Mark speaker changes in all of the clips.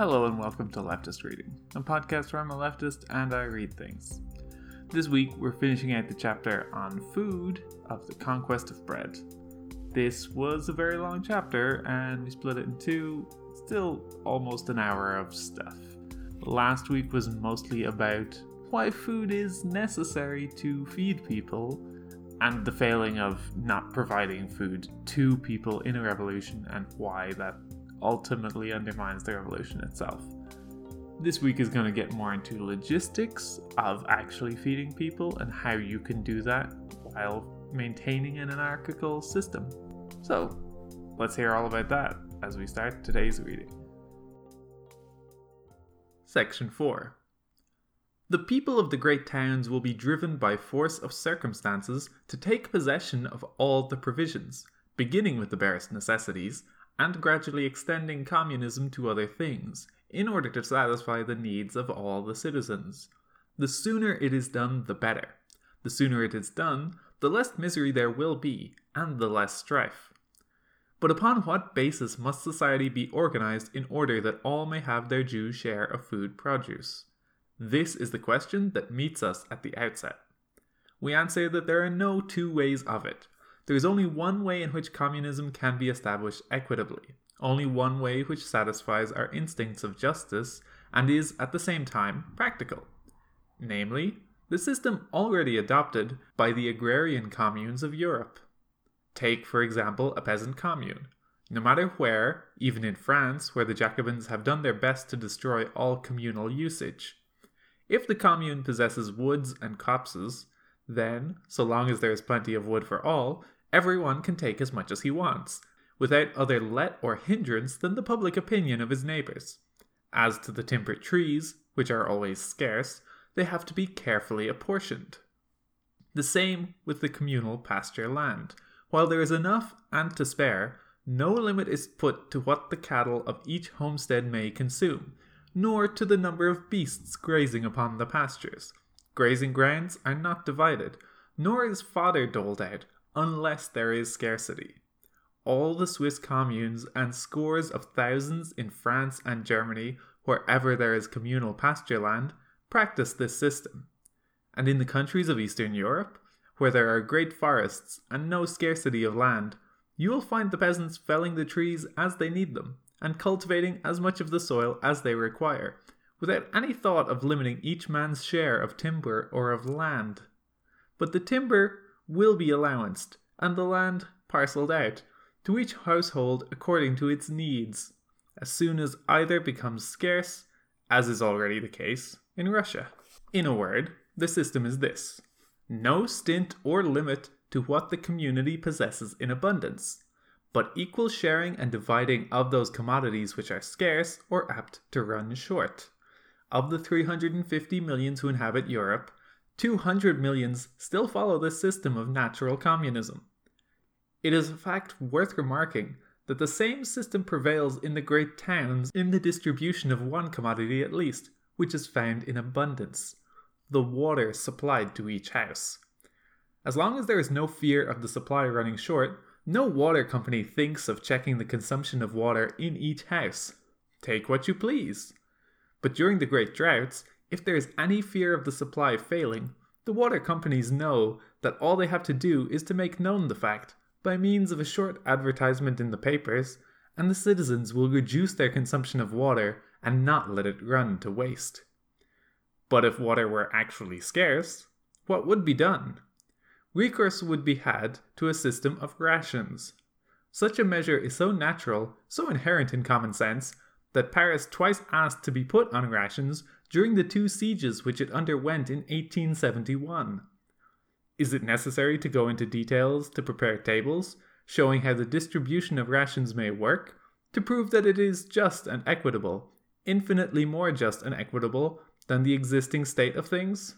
Speaker 1: Hello and welcome to Leftist Reading, a podcast where I'm a leftist and I read things. This week we're finishing out the chapter on food of the conquest of bread. This was a very long chapter and we split it in two, still almost an hour of stuff. Last week was mostly about why food is necessary to feed people and the failing of not providing food to people in a revolution and why that ultimately undermines the revolution itself. This week is going to get more into logistics of actually feeding people and how you can do that while maintaining an anarchical system. So, let's hear all about that as we start today's reading. Section 4 The people of the great towns will be driven by force of circumstances to take possession of all the provisions, beginning with the barest necessities, and gradually extending communism to other things, in order to satisfy the needs of all the citizens. The sooner it is done, the better. The sooner it is done, the less misery there will be, and the less strife. But upon what basis must society be organized in order that all may have their due share of food produce? This is the question that meets us at the outset. We answer that there are no two ways of it. There is only one way in which communism can be established equitably, only one way which satisfies our instincts of justice and is at the same time practical. Namely, the system already adopted by the agrarian communes of Europe. Take, for example, a peasant commune. No matter where, even in France, where the Jacobins have done their best to destroy all communal usage, if the commune possesses woods and copses, then, so long as there is plenty of wood for all, everyone can take as much as he wants, without other let or hindrance than the public opinion of his neighbours. As to the timber trees, which are always scarce, they have to be carefully apportioned. The same with the communal pasture land. While there is enough and to spare, no limit is put to what the cattle of each homestead may consume, nor to the number of beasts grazing upon the pastures. Grazing grounds are not divided, nor is fodder doled out, unless there is scarcity. All the Swiss communes and scores of thousands in France and Germany, wherever there is communal pasture land, practice this system. And in the countries of Eastern Europe, where there are great forests and no scarcity of land, you will find the peasants felling the trees as they need them, and cultivating as much of the soil as they require, without any thought of limiting each man's share of timber or of land. But the timber will be allowanced, and the land parcelled out, to each household according to its needs, as soon as either becomes scarce, as is already the case in Russia. In a word, the system is this no stint or limit to what the community possesses in abundance, but equal sharing and dividing of those commodities which are scarce or apt to run short. Of the 350 millions who inhabit Europe, 200 millions still follow this system of natural communism. It is a fact worth remarking that the same system prevails in the great towns in the distribution of one commodity at least, which is found in abundance the water supplied to each house. As long as there is no fear of the supply running short, no water company thinks of checking the consumption of water in each house. Take what you please. But during the great droughts, if there is any fear of the supply failing, the water companies know that all they have to do is to make known the fact by means of a short advertisement in the papers, and the citizens will reduce their consumption of water and not let it run to waste. But if water were actually scarce, what would be done? Recourse would be had to a system of rations. Such a measure is so natural, so inherent in common sense, that Paris twice asked to be put on rations during the two sieges which it underwent in 1871. Is it necessary to go into details to prepare tables, showing how the distribution of rations may work, to prove that it is just and equitable, infinitely more just and equitable than the existing state of things?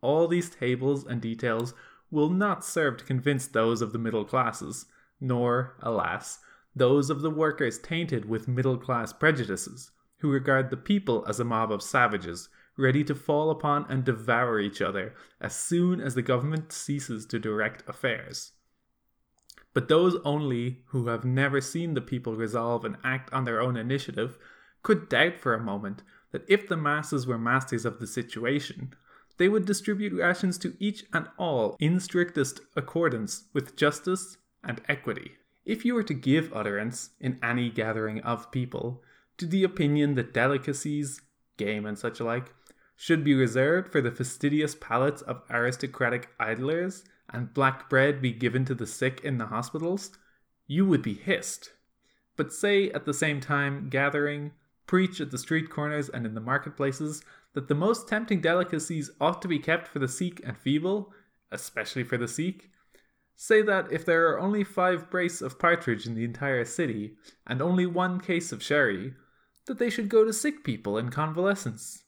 Speaker 1: All these tables and details will not serve to convince those of the middle classes, nor, alas, those of the workers tainted with middle class prejudices, who regard the people as a mob of savages, ready to fall upon and devour each other as soon as the government ceases to direct affairs. But those only who have never seen the people resolve and act on their own initiative could doubt for a moment that if the masses were masters of the situation, they would distribute rations to each and all in strictest accordance with justice and equity. If you were to give utterance in any gathering of people to the opinion that delicacies, game, and such like should be reserved for the fastidious palates of aristocratic idlers, and black bread be given to the sick in the hospitals, you would be hissed. But say at the same time, gathering, preach at the street corners and in the marketplaces that the most tempting delicacies ought to be kept for the sick and feeble, especially for the sick. Say that if there are only five brace of partridge in the entire city, and only one case of sherry, that they should go to sick people in convalescence.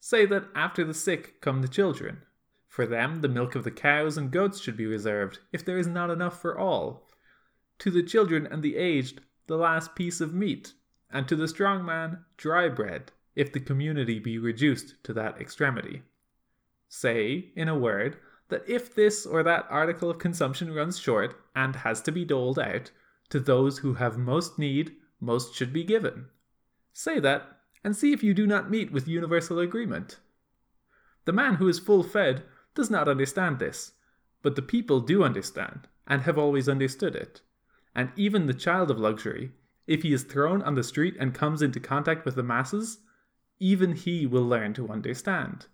Speaker 1: Say that after the sick come the children. For them, the milk of the cows and goats should be reserved, if there is not enough for all. To the children and the aged, the last piece of meat, and to the strong man, dry bread, if the community be reduced to that extremity. Say, in a word, that if this or that article of consumption runs short and has to be doled out, to those who have most need, most should be given. Say that, and see if you do not meet with universal agreement. The man who is full fed does not understand this, but the people do understand, and have always understood it. And even the child of luxury, if he is thrown on the street and comes into contact with the masses, even he will learn to understand.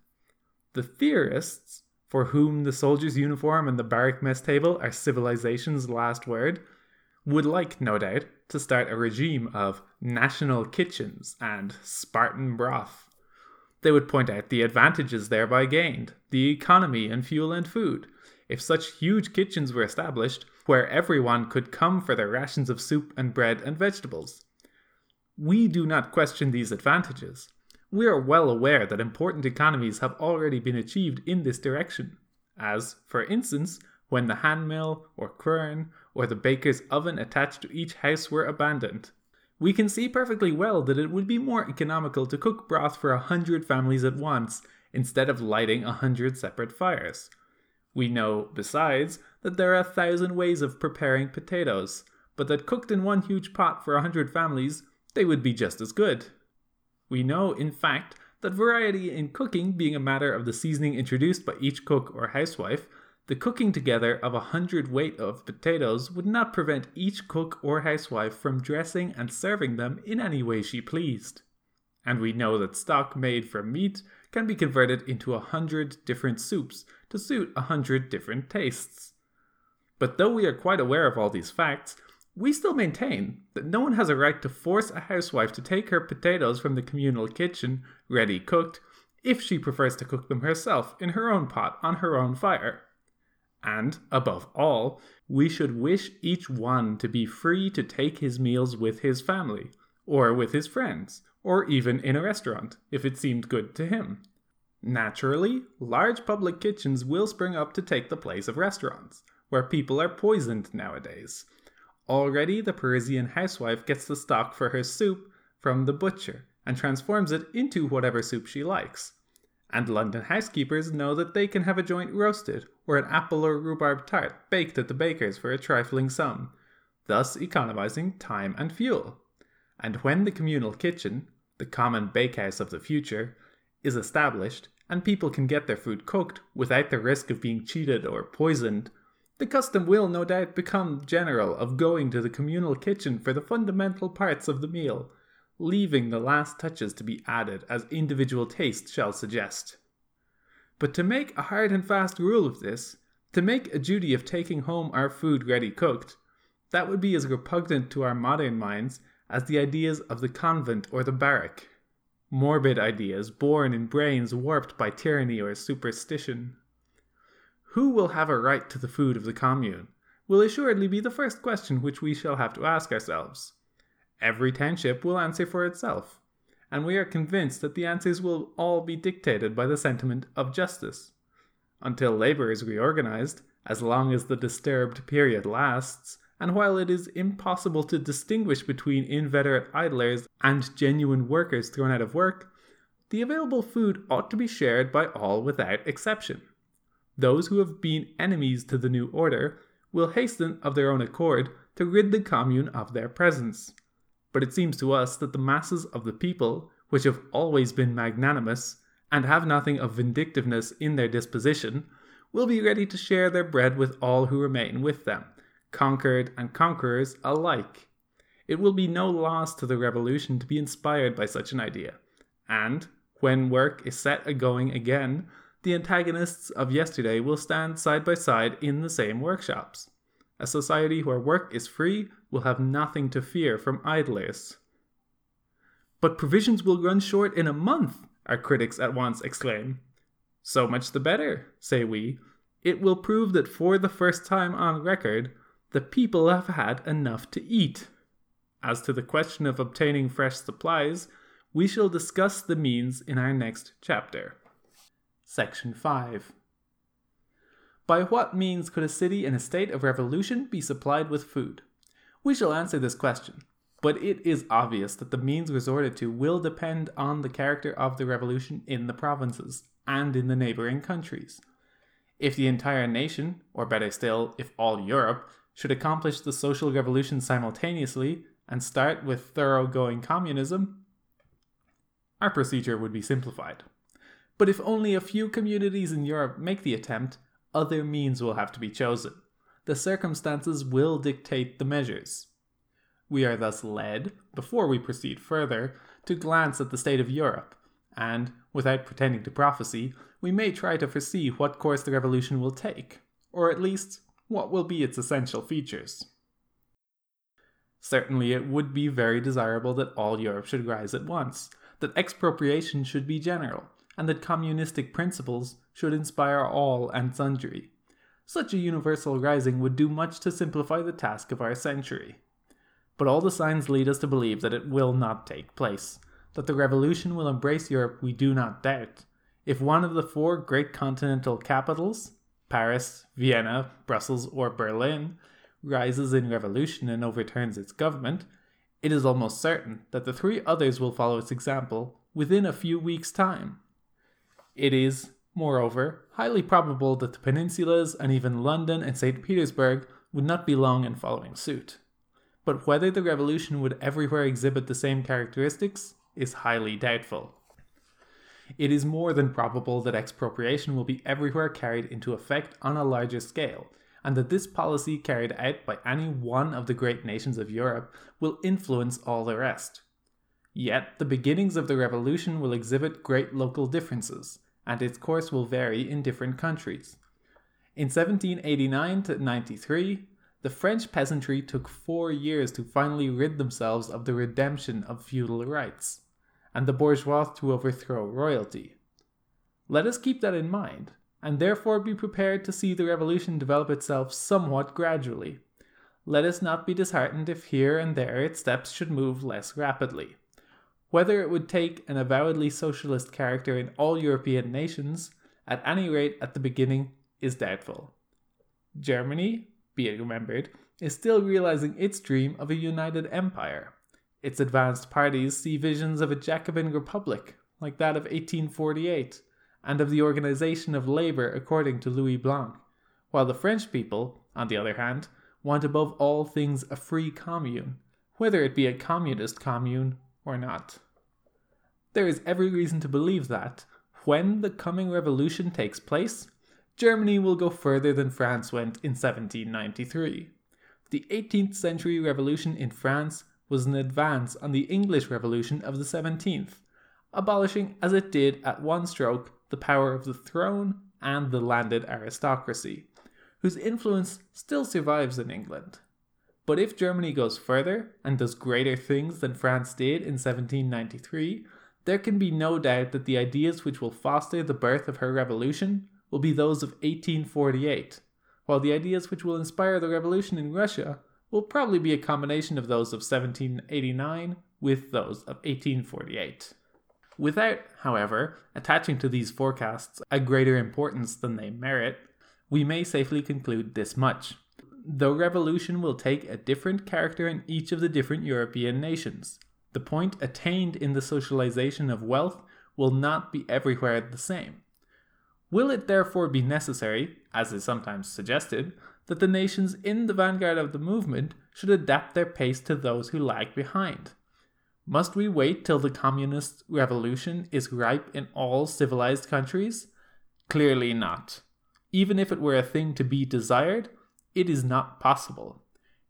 Speaker 1: The theorists, for whom the soldier's uniform and the barrack mess table are civilization's last word, would like, no doubt, to start a regime of national kitchens and Spartan broth. They would point out the advantages thereby gained, the economy in fuel and food. If such huge kitchens were established, where everyone could come for their rations of soup and bread and vegetables. We do not question these advantages. We are well aware that important economies have already been achieved in this direction, as, for instance, when the handmill or quern or the baker's oven attached to each house were abandoned. We can see perfectly well that it would be more economical to cook broth for a hundred families at once instead of lighting a hundred separate fires. We know, besides, that there are a thousand ways of preparing potatoes, but that cooked in one huge pot for a hundred families, they would be just as good. We know, in fact, that variety in cooking being a matter of the seasoning introduced by each cook or housewife, the cooking together of a hundred weight of potatoes would not prevent each cook or housewife from dressing and serving them in any way she pleased. And we know that stock made from meat can be converted into a hundred different soups to suit a hundred different tastes. But though we are quite aware of all these facts, we still maintain that no one has a right to force a housewife to take her potatoes from the communal kitchen, ready cooked, if she prefers to cook them herself in her own pot on her own fire. And, above all, we should wish each one to be free to take his meals with his family, or with his friends, or even in a restaurant, if it seemed good to him. Naturally, large public kitchens will spring up to take the place of restaurants, where people are poisoned nowadays. Already, the Parisian housewife gets the stock for her soup from the butcher and transforms it into whatever soup she likes. And London housekeepers know that they can have a joint roasted or an apple or rhubarb tart baked at the baker's for a trifling sum, thus economizing time and fuel. And when the communal kitchen, the common bakehouse of the future, is established and people can get their food cooked without the risk of being cheated or poisoned, the custom will no doubt become general of going to the communal kitchen for the fundamental parts of the meal leaving the last touches to be added as individual taste shall suggest. But to make a hard and fast rule of this, to make a duty of taking home our food ready cooked, that would be as repugnant to our modern minds as the ideas of the convent or the barrack. Morbid ideas born in brains warped by tyranny or superstition. Who will have a right to the food of the commune? Will assuredly be the first question which we shall have to ask ourselves. Every township will answer for itself, and we are convinced that the answers will all be dictated by the sentiment of justice. Until labour is reorganized, as long as the disturbed period lasts, and while it is impossible to distinguish between inveterate idlers and genuine workers thrown out of work, the available food ought to be shared by all without exception. Those who have been enemies to the new order will hasten of their own accord to rid the commune of their presence but it seems to us that the masses of the people, which have always been magnanimous, and have nothing of vindictiveness in their disposition, will be ready to share their bread with all who remain with them, conquered and conquerors alike. It will be no loss to the revolution to be inspired by such an idea, and, when work is set a going again, the antagonists of yesterday will stand side by side in the same workshops. A society where work is free will have nothing to fear from idlers. But provisions will run short in a month, our critics at once exclaim. So much the better, say we. It will prove that for the first time on record, the people have had enough to eat. As to the question of obtaining fresh supplies, we shall discuss the means in our next chapter. Section 5 By what means could a city in a state of revolution be supplied with food? We shall answer this question, but it is obvious that the means resorted to will depend on the character of the revolution in the provinces and in the neighboring countries. If the entire nation, or better still, if all Europe, should accomplish the social revolution simultaneously and start with thoroughgoing communism, our procedure would be simplified. But if only a few communities in Europe make the attempt, other means will have to be chosen. The circumstances will dictate the measures. We are thus led, before we proceed further, to glance at the state of Europe, and, without pretending to prophesy, we may try to foresee what course the revolution will take, or at least what will be its essential features. Certainly, it would be very desirable that all Europe should rise at once, that expropriation should be general, and that communistic principles should inspire all and sundry. Such a universal rising would do much to simplify the task of our century. But all the signs lead us to believe that it will not take place, that the revolution will embrace Europe, we do not doubt. If one of the four great continental capitals, Paris, Vienna, Brussels, or Berlin, rises in revolution and overturns its government, it is almost certain that the three others will follow its example within a few weeks' time. It is, moreover, highly probable that the peninsulas and even London and St. Petersburg would not be long in following suit. But whether the revolution would everywhere exhibit the same characteristics is highly doubtful. It is more than probable that expropriation will be everywhere carried into effect on a larger scale, and that this policy carried out by any one of the great nations of Europe will influence all the rest. Yet the beginnings of the revolution will exhibit great local differences, and its course will vary in different countries. In 1789 to 93, the French peasantry took four years to finally rid themselves of the redemption of feudal rights and the bourgeois to overthrow royalty. Let us keep that in mind, and therefore be prepared to see the revolution develop itself somewhat gradually. Let us not be disheartened if here and there its steps should move less rapidly. Whether it would take an avowedly socialist character in all European nations, at any rate at the beginning, is doubtful. Germany, be it remembered, is still realizing its dream of a united empire. Its advanced parties see visions of a Jacobin republic, like that of 1848, and of the organization of labor according to Louis Blanc, while the French people, on the other hand, want above all things a free commune, whether it be a communist commune or not. There is every reason to believe that, when the coming revolution takes place, Germany will go further than France went in 1793. The 18th century revolution in France was an advance on the English Revolution of the 17th, abolishing as it did at one stroke the power of the throne and the landed aristocracy, whose influence still survives in England. But if Germany goes further and does greater things than France did in 1793, there can be no doubt that the ideas which will foster the birth of her revolution will be those of 1848, while the ideas which will inspire the revolution in Russia will probably be a combination of those of 1789 with those of 1848. Without, however, attaching to these forecasts a greater importance than they merit, we may safely conclude this much. Though revolution will take a different character in each of the different European nations, the point attained in the socialization of wealth will not be everywhere the same. Will it therefore be necessary, as is sometimes suggested, that the nations in the vanguard of the movement should adapt their pace to those who lag behind, Must we wait till the communist revolution is ripe in all civilized countries? Clearly not. Even if it were a thing to be desired, it is not possible.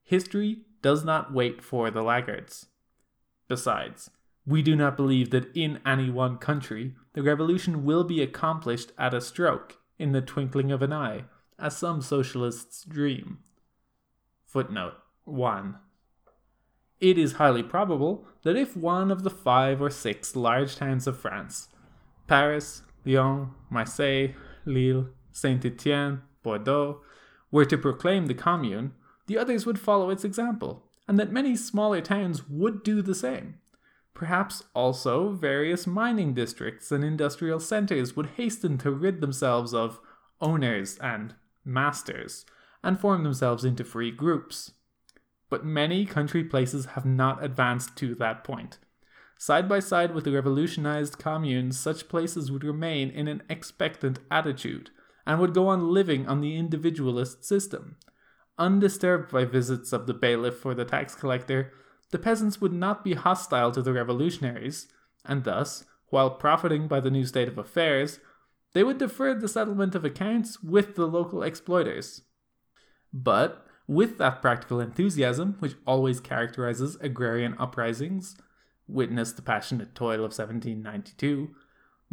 Speaker 1: History does not wait for the laggards. Besides, we do not believe that in any one country the revolution will be accomplished at a stroke, in the twinkling of an eye, as some socialists dream. Footnote 1. It is highly probable that if one of the five or six large towns of France, Paris, Lyon, Marseille, Lille, Saint Etienne, Bordeaux, were to proclaim the Commune, the others would follow its example, and that many smaller towns would do the same. Perhaps also various mining districts and industrial centres would hasten to rid themselves of owners and masters and form themselves into free groups. But many country places have not advanced to that point. Side by side with the revolutionized communes, such places would remain in an expectant attitude and would go on living on the individualist system. Undisturbed by visits of the bailiff or the tax collector, the peasants would not be hostile to the revolutionaries, and thus, while profiting by the new state of affairs, they would defer the settlement of accounts with the local exploiters. But, with that practical enthusiasm which always characterizes agrarian uprisings, witness the passionate toil of 1792,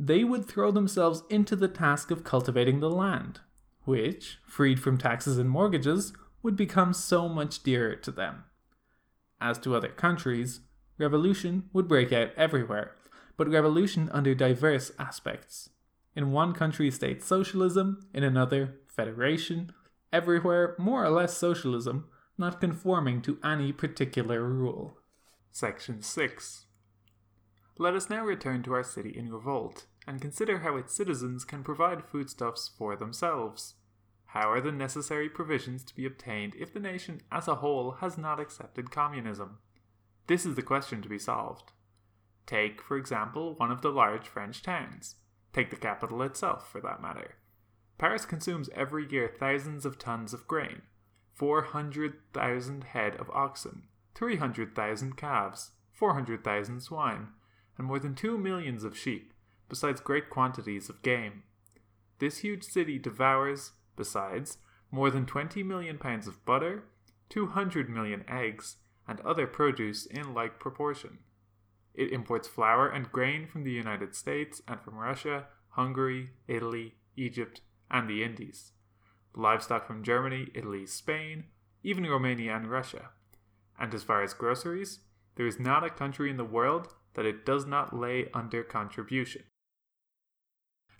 Speaker 1: they would throw themselves into the task of cultivating the land, which, freed from taxes and mortgages, would become so much dearer to them. As to other countries, revolution would break out everywhere, but revolution under diverse aspects. In one country, state socialism, in another, federation, everywhere, more or less socialism, not conforming to any particular rule. Section 6 Let us now return to our city in revolt and consider how its citizens can provide foodstuffs for themselves. How are the necessary provisions to be obtained if the nation as a whole has not accepted communism? This is the question to be solved. Take, for example, one of the large French towns. Take the capital itself, for that matter. Paris consumes every year thousands of tons of grain, 400,000 head of oxen, 300,000 calves, 400,000 swine, and more than 2 millions of sheep, besides great quantities of game. This huge city devours, Besides, more than 20 million pounds of butter, 200 million eggs, and other produce in like proportion. It imports flour and grain from the United States and from Russia, Hungary, Italy, Egypt, and the Indies. Livestock from Germany, Italy, Spain, even Romania and Russia. And as far as groceries, there is not a country in the world that it does not lay under contribution.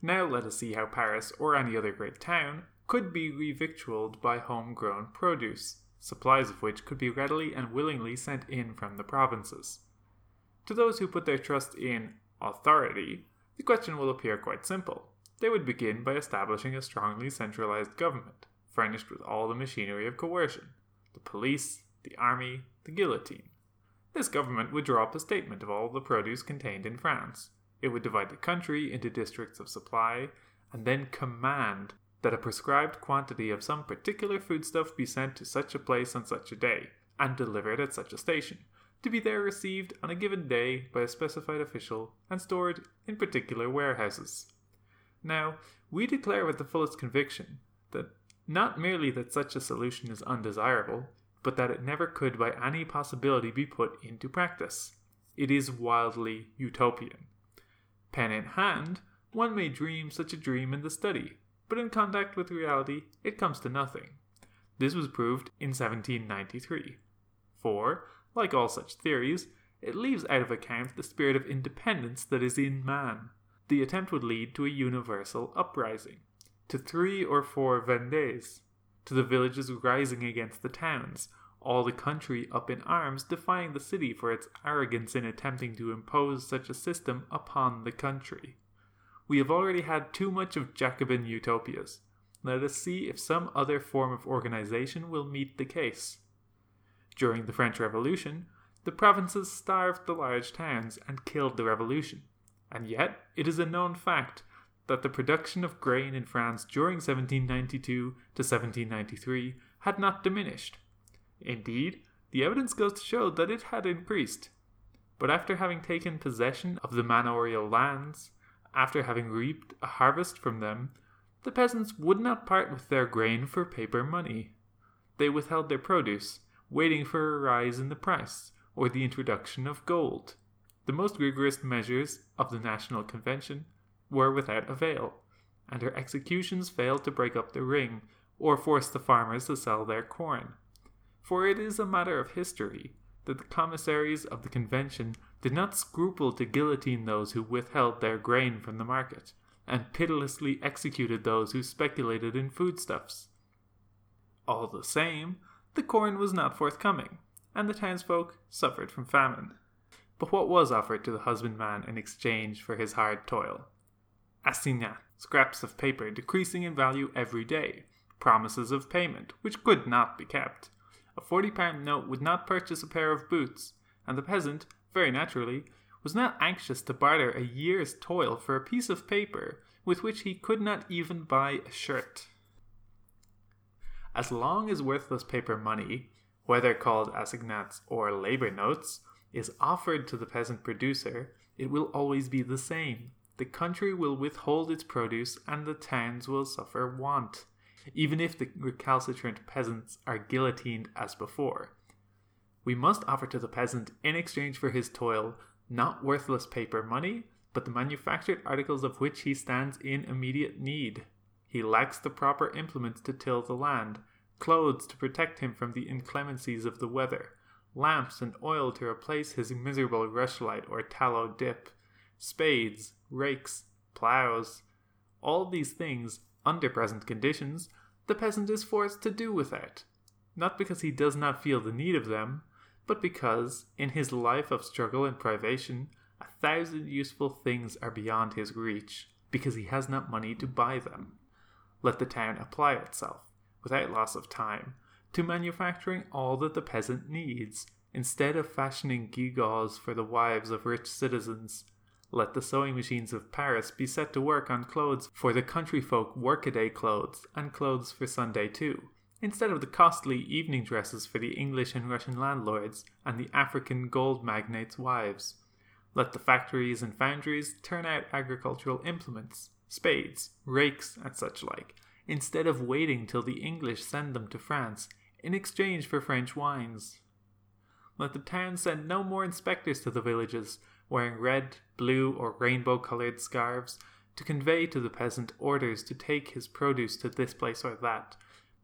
Speaker 1: Now let us see how Paris or any other great town could be revictualled by homegrown produce, supplies of which could be readily and willingly sent in from the provinces. To those who put their trust in authority, the question will appear quite simple. They would begin by establishing a strongly centralized government, furnished with all the machinery of coercion the police, the army, the guillotine. This government would draw up a statement of all the produce contained in France. It would divide the country into districts of supply, and then command that a prescribed quantity of some particular foodstuff be sent to such a place on such a day, and delivered at such a station, to be there received on a given day by a specified official and stored in particular warehouses. Now, we declare with the fullest conviction that not merely that such a solution is undesirable, but that it never could by any possibility be put into practice. It is wildly utopian. Pen in hand, one may dream such a dream in the study, but in contact with reality, it comes to nothing. This was proved in 1793. For, like all such theories, it leaves out of account the spirit of independence that is in man. The attempt would lead to a universal uprising, to three or four Vendées, to the villages rising against the towns, all the country up in arms defying the city for its arrogance in attempting to impose such a system upon the country. We have already had too much of Jacobin utopias. Let us see if some other form of organization will meet the case. During the French Revolution, the provinces starved the large towns and killed the revolution. And yet, it is a known fact that the production of grain in France during 1792 to 1793 had not diminished. Indeed, the evidence goes to show that it had increased. But after having taken possession of the manorial lands, after having reaped a harvest from them, the peasants would not part with their grain for paper money. They withheld their produce, waiting for a rise in the price or the introduction of gold. The most rigorous measures of the National Convention were without avail, and her executions failed to break up the ring or force the farmers to sell their corn. For it is a matter of history that the commissaries of the Convention did not scruple to guillotine those who withheld their grain from the market, and pitilessly executed those who speculated in foodstuffs. All the same, the corn was not forthcoming, and the townsfolk suffered from famine. But what was offered to the husbandman in exchange for his hard toil? Assignats, scraps of paper decreasing in value every day, promises of payment, which could not be kept. A forty pound note would not purchase a pair of boots, and the peasant, very naturally, was not anxious to barter a year's toil for a piece of paper with which he could not even buy a shirt. As long as worthless paper money, whether called assignats or labor notes, is offered to the peasant producer, it will always be the same. The country will withhold its produce and the towns will suffer want, even if the recalcitrant peasants are guillotined as before. We must offer to the peasant, in exchange for his toil, not worthless paper money, but the manufactured articles of which he stands in immediate need. He lacks the proper implements to till the land, clothes to protect him from the inclemencies of the weather, lamps and oil to replace his miserable rushlight or tallow dip, spades, rakes, ploughs. All these things, under present conditions, the peasant is forced to do without, not because he does not feel the need of them, but because, in his life of struggle and privation, a thousand useful things are beyond his reach, because he has not money to buy them. Let the town apply itself, without loss of time, to manufacturing all that the peasant needs, instead of fashioning gewgaws for the wives of rich citizens. Let the sewing machines of Paris be set to work on clothes for the country folk workaday clothes, and clothes for Sunday too instead of the costly evening dresses for the English and Russian landlords and the African gold magnates' wives. Let the factories and foundries turn out agricultural implements, spades, rakes, and such like, instead of waiting till the English send them to France in exchange for French wines. Let the town send no more inspectors to the villages, wearing red, blue, or rainbow coloured scarves, to convey to the peasant orders to take his produce to this place or that,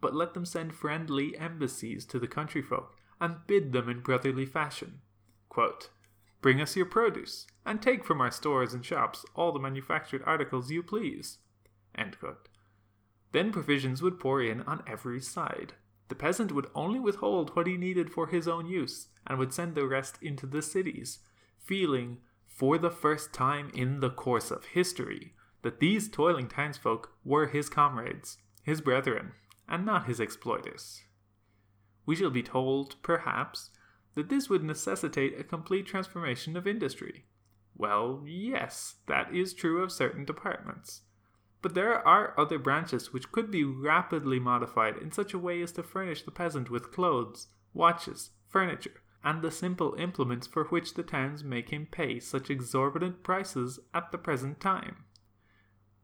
Speaker 1: but let them send friendly embassies to the country folk and bid them in brotherly fashion. Quote, Bring us your produce, and take from our stores and shops all the manufactured articles you please. Then provisions would pour in on every side. The peasant would only withhold what he needed for his own use, and would send the rest into the cities, feeling, for the first time in the course of history, that these toiling townsfolk were his comrades, his brethren, and not his exploiters. We shall be told, perhaps, that this would necessitate a complete transformation of industry. Well, yes, that is true of certain departments. But there are other branches which could be rapidly modified in such a way as to furnish the peasant with clothes, watches, furniture, and the simple implements for which the towns make him pay such exorbitant prices at the present time.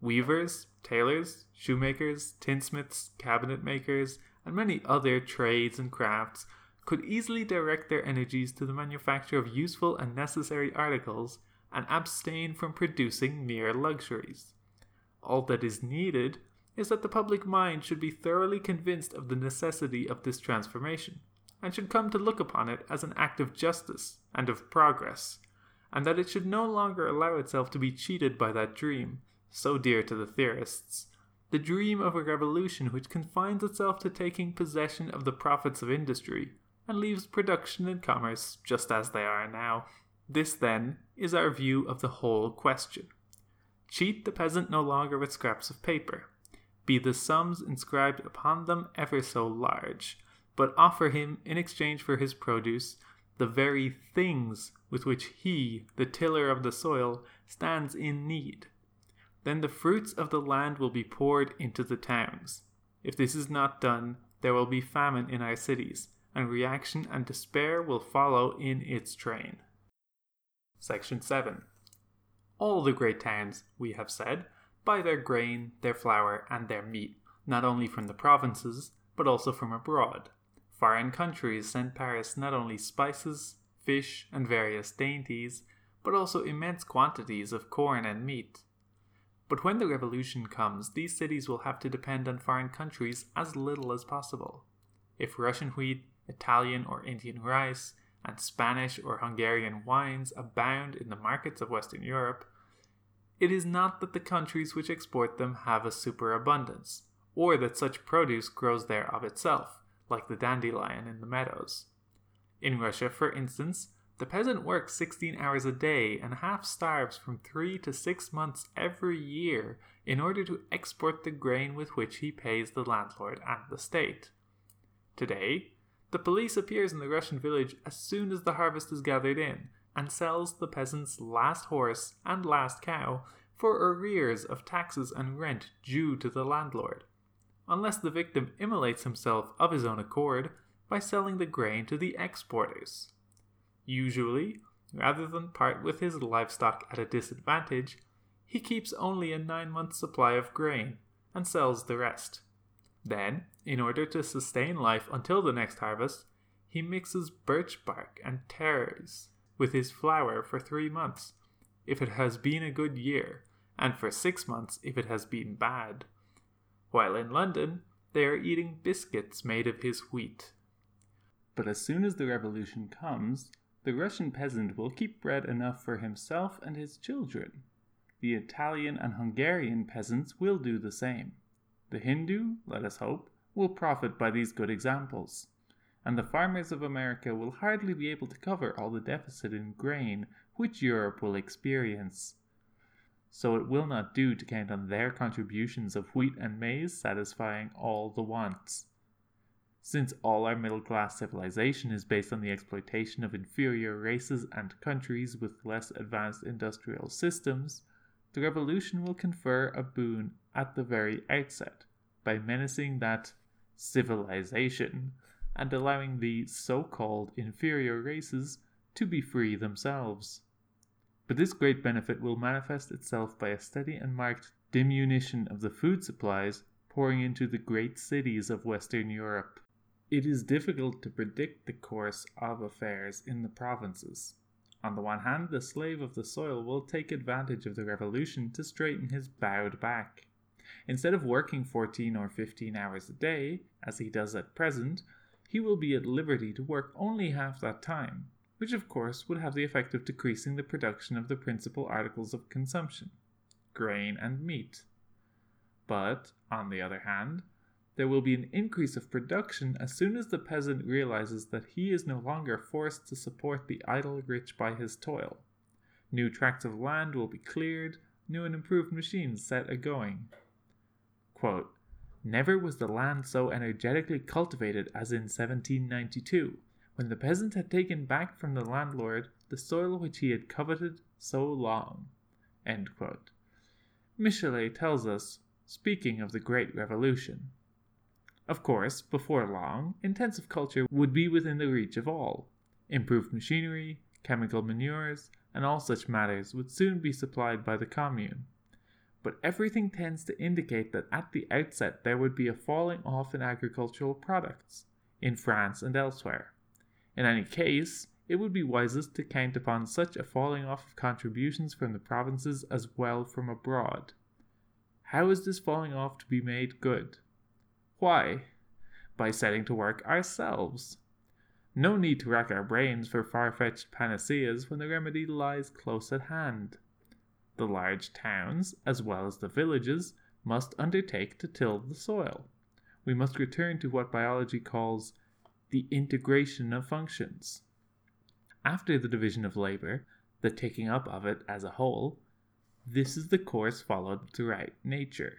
Speaker 1: Weavers, tailors, shoemakers, tinsmiths, cabinet makers, and many other trades and crafts could easily direct their energies to the manufacture of useful and necessary articles and abstain from producing mere luxuries. All that is needed is that the public mind should be thoroughly convinced of the necessity of this transformation, and should come to look upon it as an act of justice and of progress, and that it should no longer allow itself to be cheated by that dream so dear to the theorists, the dream of a revolution which confines itself to taking possession of the profits of industry and leaves production and commerce just as they are now. This, then, is our view of the whole question. Cheat the peasant no longer with scraps of paper, be the sums inscribed upon them ever so large, but offer him, in exchange for his produce, the very things with which he, the tiller of the soil, stands in need then the fruits of the land will be poured into the towns. If this is not done, there will be famine in our cities, and reaction and despair will follow in its train. Section 7. All the great towns, we have said, buy their grain, their flour, and their meat, not only from the provinces, but also from abroad. Foreign countries send Paris not only spices, fish, and various dainties, but also immense quantities of corn and meat. But when the revolution comes, these cities will have to depend on foreign countries as little as possible. If Russian wheat, Italian or Indian rice, and Spanish or Hungarian wines abound in the markets of Western Europe, it is not that the countries which export them have a superabundance, or that such produce grows there of itself, like the dandelion in the meadows. In Russia, for instance, the peasant works 16 hours a day and half starves from three to six months every year in order to export the grain with which he pays the landlord and the state. Today, the police appears in the Russian village as soon as the harvest is gathered in and sells the peasant's last horse and last cow for arrears of taxes and rent due to the landlord, unless the victim immolates himself of his own accord by selling the grain to the exporters. Usually, rather than part with his livestock at a disadvantage, he keeps only a nine month supply of grain and sells the rest. Then, in order to sustain life until the next harvest, he mixes birch bark and tares with his flour for three months, if it has been a good year, and for six months if it has been bad. While in London, they are eating biscuits made of his wheat. But as soon as the revolution comes, the Russian peasant will keep bread enough for himself and his children. The Italian and Hungarian peasants will do the same. The Hindu, let us hope, will profit by these good examples, and the farmers of America will hardly be able to cover all the deficit in grain which Europe will experience. So it will not do to count on their contributions of wheat and maize satisfying all the wants. Since all our middle class civilization is based on the exploitation of inferior races and countries with less advanced industrial systems, the revolution will confer a boon at the very outset by menacing that civilization and allowing the so called inferior races to be free themselves. But this great benefit will manifest itself by a steady and marked diminution of the food supplies pouring into the great cities of Western Europe. It is difficult to predict the course of affairs in the provinces. On the one hand, the slave of the soil will take advantage of the revolution to straighten his bowed back. Instead of working 14 or 15 hours a day, as he does at present, he will be at liberty to work only half that time, which of course would have the effect of decreasing the production of the principal articles of consumption grain and meat. But, on the other hand, there will be an increase of production as soon as the peasant realizes that he is no longer forced to support the idle rich by his toil. New tracts of land will be cleared, new and improved machines set a going. Never was the land so energetically cultivated as in 1792, when the peasant had taken back from the landlord the soil which he had coveted so long. Michelet tells us, speaking of the Great Revolution. Of course, before long, intensive culture would be within the reach of all. Improved machinery, chemical manures, and all such matters would soon be supplied by the commune. But everything tends to indicate that at the outset there would be a falling off in agricultural products, in France and elsewhere. In any case, it would be wisest to count upon such a falling off of contributions from the provinces as well from abroad. How is this falling off to be made good? Why? By setting to work ourselves. No need to rack our brains for far fetched panaceas when the remedy lies close at hand. The large towns, as well as the villages, must undertake to till the soil. We must return to what biology calls the integration of functions. After the division of labor, the taking up of it as a whole, this is the course followed throughout nature.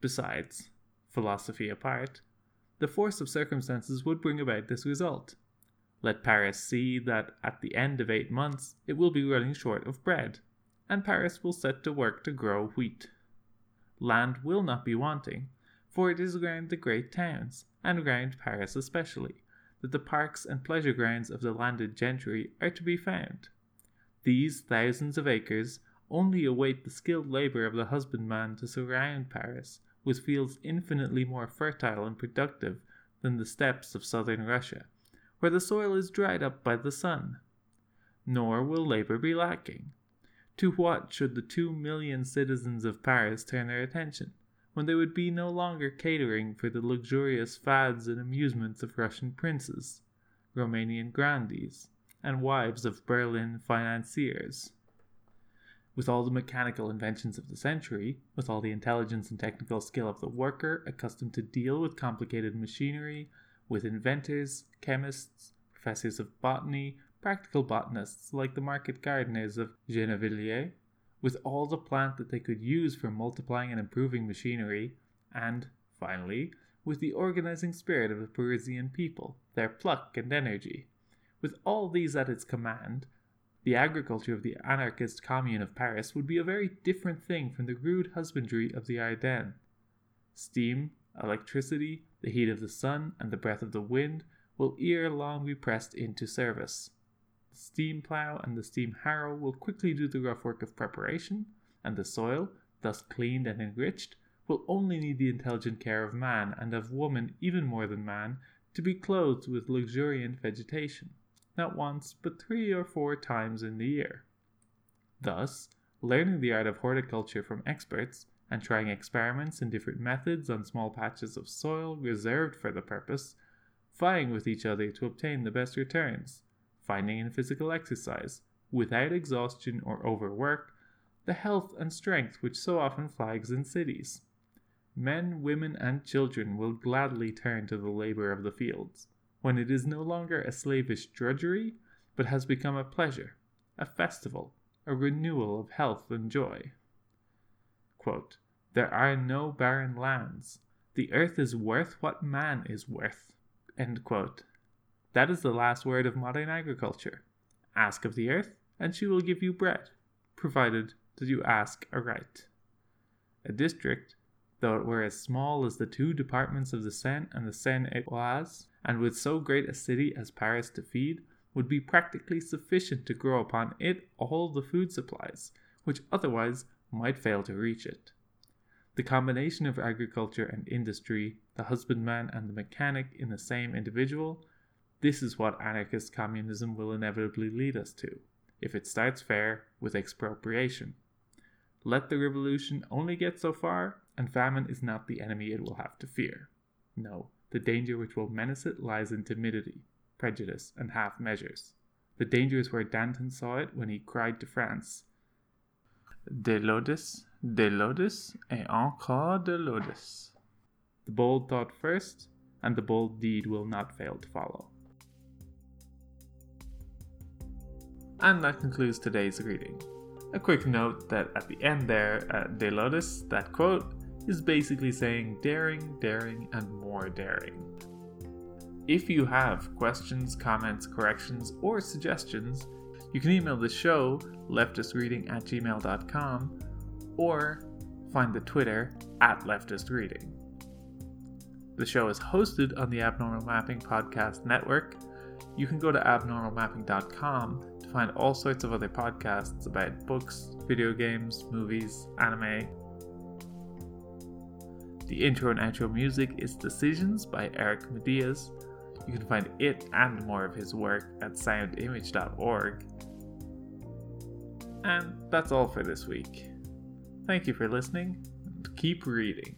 Speaker 1: Besides, philosophy apart, the force of circumstances would bring about this result. Let Paris see that at the end of eight months it will be running short of bread, and Paris will set to work to grow wheat. Land will not be wanting, for it is around the great towns, and around Paris especially, that the parks and pleasure grounds of the landed gentry are to be found. These thousands of acres only await the skilled labor of the husbandman to surround Paris with fields infinitely more fertile and productive than the steppes of southern Russia, where the soil is dried up by the sun. Nor will labor be lacking. To what should the two million citizens of Paris turn their attention, when they would be no longer catering for the luxurious fads and amusements of Russian princes, Romanian grandees, and wives of Berlin financiers? With all the mechanical inventions of the century, with all the intelligence and technical skill of the worker accustomed to deal with complicated machinery, with inventors, chemists, professors of botany, practical botanists like the market gardeners of Gennevilliers, with all the plant that they could use for multiplying and improving machinery, and, finally, with the organizing spirit of the Parisian people, their pluck and energy. With all these at its command, the agriculture of the anarchist commune of Paris would be a very different thing from the rude husbandry of the Ardennes. Steam, electricity, the heat of the sun, and the breath of the wind will ere long be pressed into service. The steam plough and the steam harrow will quickly do the rough work of preparation, and the soil, thus cleaned and enriched, will only need the intelligent care of man and of woman even more than man to be clothed with luxuriant vegetation not once, but three or four times in the year. Thus, learning the art of horticulture from experts and trying experiments in different methods on small patches of soil reserved for the purpose, vying with each other to obtain the best returns, finding in physical exercise, without exhaustion or overwork, the health and strength which so often flags in cities. Men, women, and children will gladly turn to the labor of the fields when it is no longer a slavish drudgery, but has become a pleasure, a festival, a renewal of health and joy. Quote, there are no barren lands. The earth is worth what man is worth. That is the last word of modern agriculture. Ask of the earth, and she will give you bread, provided that you ask aright. A district, though it were as small as the two departments of the Seine and the Seine et Oise, and with so great a city as Paris to feed, would be practically sufficient to grow upon it all the food supplies, which otherwise might fail to reach it. The combination of agriculture and industry, the husbandman and the mechanic in the same individual, this is what anarchist communism will inevitably lead us to, if it starts fair with expropriation. Let the revolution only get so far, and famine is not the enemy it will have to fear. No, the danger which will menace it lies in timidity, prejudice, and half measures. The danger is where Danton saw it when he cried to France, De l'audace, de l'audace, et encore de l'audace. The bold thought first, and the bold deed will not fail to follow. And that concludes today's reading. A quick note that at the end there, uh, De Lotus, that quote, is basically saying daring, daring, and more daring. If you have questions, comments, corrections, or suggestions, you can email the show, leftistreading at gmail.com, or find the Twitter at leftistreading. The show is hosted on the Abnormal Mapping Podcast Network. You can go to abnormalmapping.com find all sorts of other podcasts about books, video games, movies, anime, the intro and outro music is Decisions by Eric Matyas. You can find it and more of his work at soundimage.org. And that's all for this week. Thank you for listening, and keep reading.